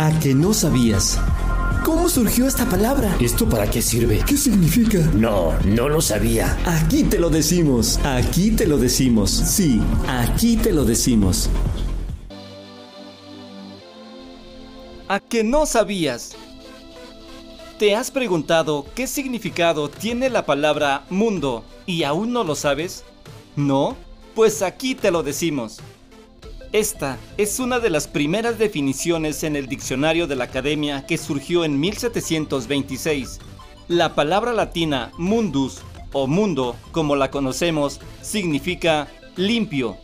¿A que no sabías? ¿Cómo surgió esta palabra? ¿Esto para qué sirve? ¿Qué significa? No, no lo sabía. Aquí te lo decimos, aquí te lo decimos, sí, aquí te lo decimos. ¿A que no sabías? ¿Te has preguntado qué significado tiene la palabra mundo y aún no lo sabes? ¿No? Pues aquí te lo decimos. Esta es una de las primeras definiciones en el diccionario de la Academia que surgió en 1726. La palabra latina mundus o mundo, como la conocemos, significa limpio.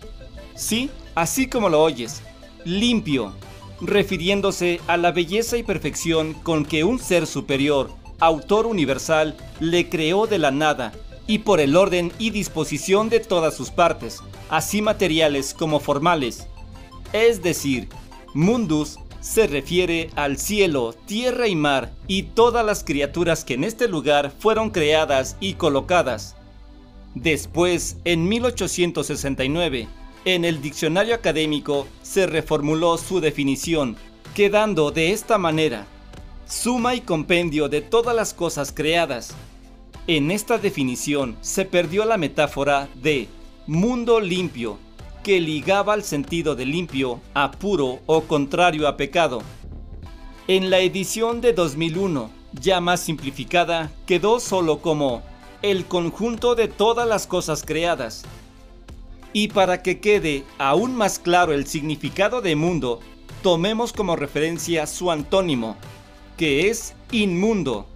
Sí, así como lo oyes, limpio, refiriéndose a la belleza y perfección con que un ser superior, autor universal, le creó de la nada y por el orden y disposición de todas sus partes, así materiales como formales. Es decir, mundus se refiere al cielo, tierra y mar y todas las criaturas que en este lugar fueron creadas y colocadas. Después, en 1869, en el diccionario académico se reformuló su definición, quedando de esta manera, suma y compendio de todas las cosas creadas. En esta definición se perdió la metáfora de mundo limpio, que ligaba al sentido de limpio a puro o contrario a pecado. En la edición de 2001, ya más simplificada, quedó solo como el conjunto de todas las cosas creadas. Y para que quede aún más claro el significado de mundo, tomemos como referencia su antónimo, que es inmundo,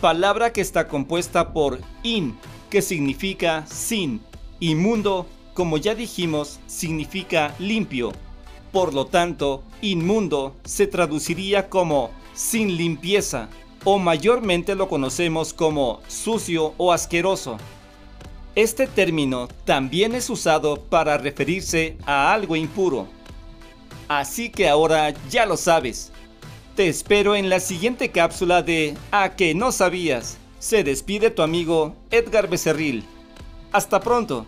palabra que está compuesta por in, que significa sin, y mundo como ya dijimos, significa limpio. Por lo tanto, inmundo se traduciría como sin limpieza, o mayormente lo conocemos como sucio o asqueroso. Este término también es usado para referirse a algo impuro. Así que ahora ya lo sabes. Te espero en la siguiente cápsula de A que no sabías. Se despide tu amigo Edgar Becerril. Hasta pronto.